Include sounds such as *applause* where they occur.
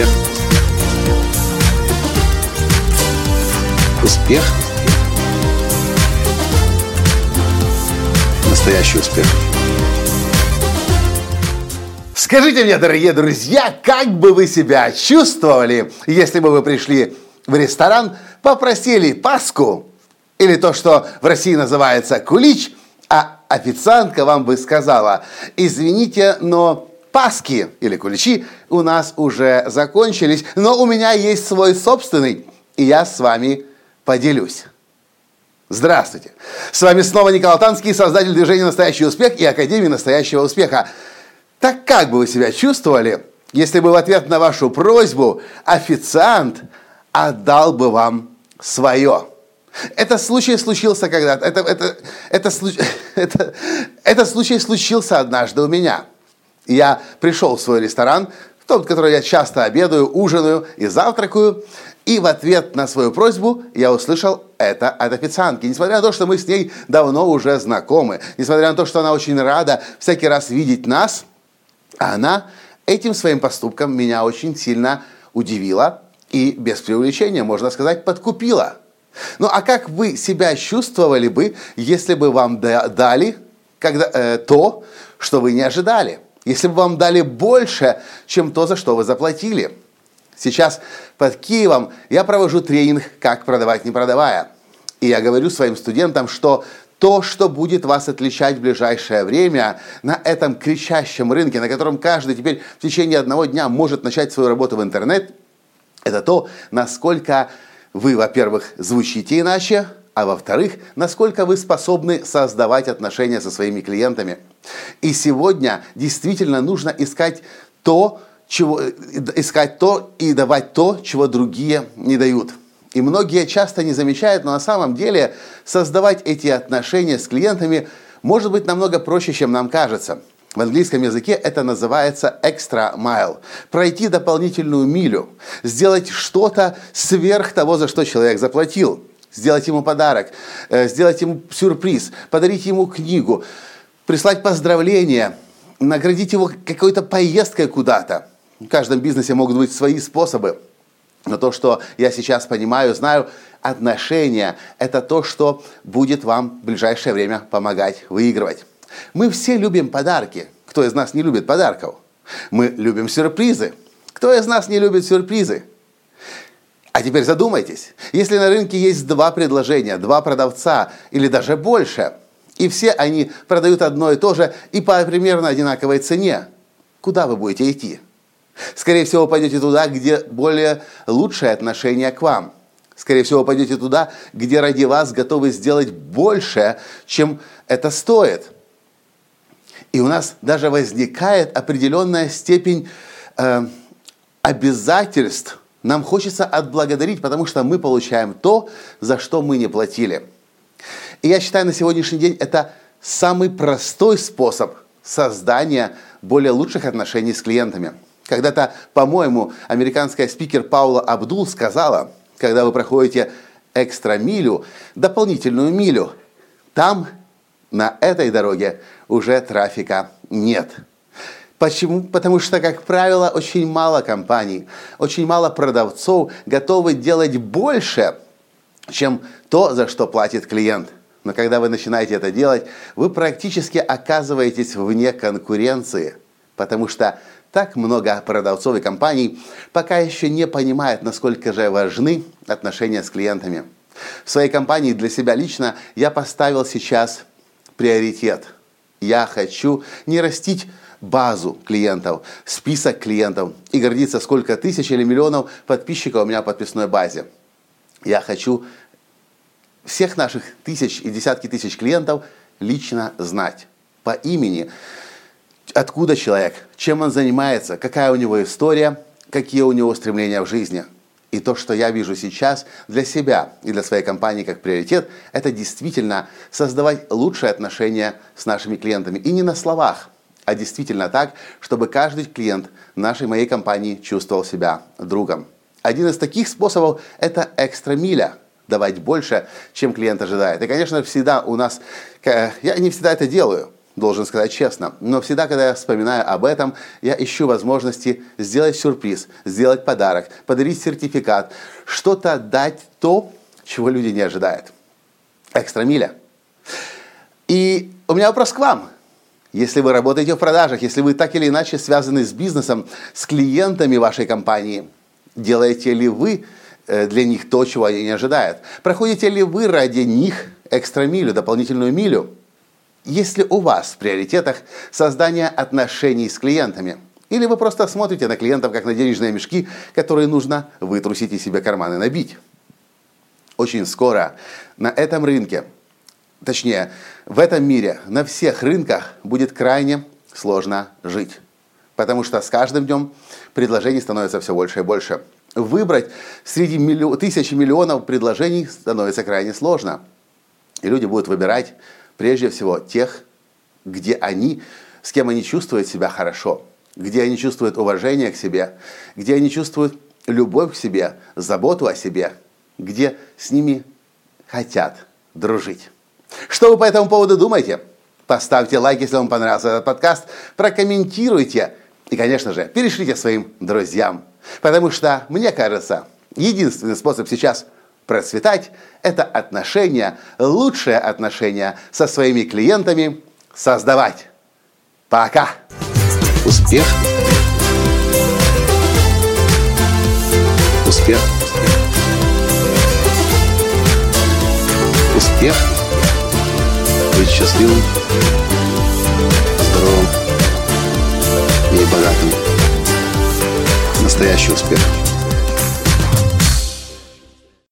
Успех. Успех. Настоящий успех. Скажите мне, дорогие друзья, как бы вы себя чувствовали, если бы вы пришли в ресторан, попросили паску, или то, что в России называется кулич, а официантка вам бы сказала, извините, но паски или куличи у нас уже закончились, но у меня есть свой собственный, и я с вами поделюсь. Здравствуйте! С вами снова Николай Танский, создатель движения «Настоящий успех» и Академии «Настоящего успеха». Так как бы вы себя чувствовали, если бы в ответ на вашу просьбу официант отдал бы вам свое? Это случай случился когда-то. Это, это, это, *laughs* это, это случай случился однажды у меня. Я пришел в свой ресторан, в тот, в который я часто обедаю, ужинаю и завтракаю, и в ответ на свою просьбу я услышал это от официантки. Несмотря на то, что мы с ней давно уже знакомы, несмотря на то, что она очень рада всякий раз видеть нас, она этим своим поступком меня очень сильно удивила и без преувеличения, можно сказать, подкупила. Ну а как вы себя чувствовали бы, если бы вам дали когда, э, то, что вы не ожидали? Если бы вам дали больше, чем то, за что вы заплатили? Сейчас под Киевом я провожу тренинг «Как продавать, не продавая». И я говорю своим студентам, что то, что будет вас отличать в ближайшее время на этом кричащем рынке, на котором каждый теперь в течение одного дня может начать свою работу в интернет, это то, насколько вы, во-первых, звучите иначе, а во-вторых, насколько вы способны создавать отношения со своими клиентами. И сегодня действительно нужно искать то, чего, искать то и давать то, чего другие не дают. И многие часто не замечают, но на самом деле создавать эти отношения с клиентами может быть намного проще, чем нам кажется. В английском языке это называется extra mile. Пройти дополнительную милю, сделать что-то сверх того, за что человек заплатил. Сделать ему подарок, э, сделать ему сюрприз, подарить ему книгу, прислать поздравления, наградить его какой-то поездкой куда-то. В каждом бизнесе могут быть свои способы. Но то, что я сейчас понимаю, знаю, отношения – это то, что будет вам в ближайшее время помогать выигрывать. Мы все любим подарки. Кто из нас не любит подарков? Мы любим сюрпризы. Кто из нас не любит сюрпризы? А теперь задумайтесь, если на рынке есть два предложения, два продавца или даже больше, и все они продают одно и то же и по примерно одинаковой цене, куда вы будете идти? Скорее всего, пойдете туда, где более лучшее отношение к вам. Скорее всего, пойдете туда, где ради вас готовы сделать больше, чем это стоит – и у нас даже возникает определенная степень э, обязательств. Нам хочется отблагодарить, потому что мы получаем то, за что мы не платили. И я считаю, на сегодняшний день это самый простой способ создания более лучших отношений с клиентами. Когда-то, по-моему, американская спикер Паула Абдул сказала, когда вы проходите экстра милю, дополнительную милю, там на этой дороге уже трафика нет. Почему? Потому что, как правило, очень мало компаний, очень мало продавцов готовы делать больше, чем то, за что платит клиент. Но когда вы начинаете это делать, вы практически оказываетесь вне конкуренции, потому что так много продавцов и компаний пока еще не понимают, насколько же важны отношения с клиентами. В своей компании для себя лично я поставил сейчас приоритет. Я хочу не растить базу клиентов, список клиентов и гордиться, сколько тысяч или миллионов подписчиков у меня в подписной базе. Я хочу всех наших тысяч и десятки тысяч клиентов лично знать по имени, откуда человек, чем он занимается, какая у него история, какие у него стремления в жизни – и то, что я вижу сейчас для себя и для своей компании как приоритет, это действительно создавать лучшие отношения с нашими клиентами. И не на словах, а действительно так, чтобы каждый клиент нашей моей компании чувствовал себя другом. Один из таких способов – это экстра миля давать больше, чем клиент ожидает. И, конечно, всегда у нас, я не всегда это делаю, должен сказать честно. Но всегда, когда я вспоминаю об этом, я ищу возможности сделать сюрприз, сделать подарок, подарить сертификат, что-то дать то, чего люди не ожидают. Экстра миля. И у меня вопрос к вам. Если вы работаете в продажах, если вы так или иначе связаны с бизнесом, с клиентами вашей компании, делаете ли вы э, для них то, чего они не ожидают? Проходите ли вы ради них экстра милю, дополнительную милю? Если у вас в приоритетах создание отношений с клиентами, или вы просто смотрите на клиентов как на денежные мешки, которые нужно вытрусить из себе карманы набить. Очень скоро на этом рынке точнее, в этом мире на всех рынках будет крайне сложно жить. Потому что с каждым днем предложений становится все больше и больше. Выбрать среди миллион, тысячи миллионов предложений становится крайне сложно. И люди будут выбирать прежде всего тех, где они, с кем они чувствуют себя хорошо, где они чувствуют уважение к себе, где они чувствуют любовь к себе, заботу о себе, где с ними хотят дружить. Что вы по этому поводу думаете? Поставьте лайк, если вам понравился этот подкаст, прокомментируйте и, конечно же, перешлите своим друзьям. Потому что, мне кажется, единственный способ сейчас процветать – это отношения, лучшие отношения со своими клиентами создавать. Пока! Успех! Успех! Успех! быть счастливым, здоровым и богатым. Настоящий успех.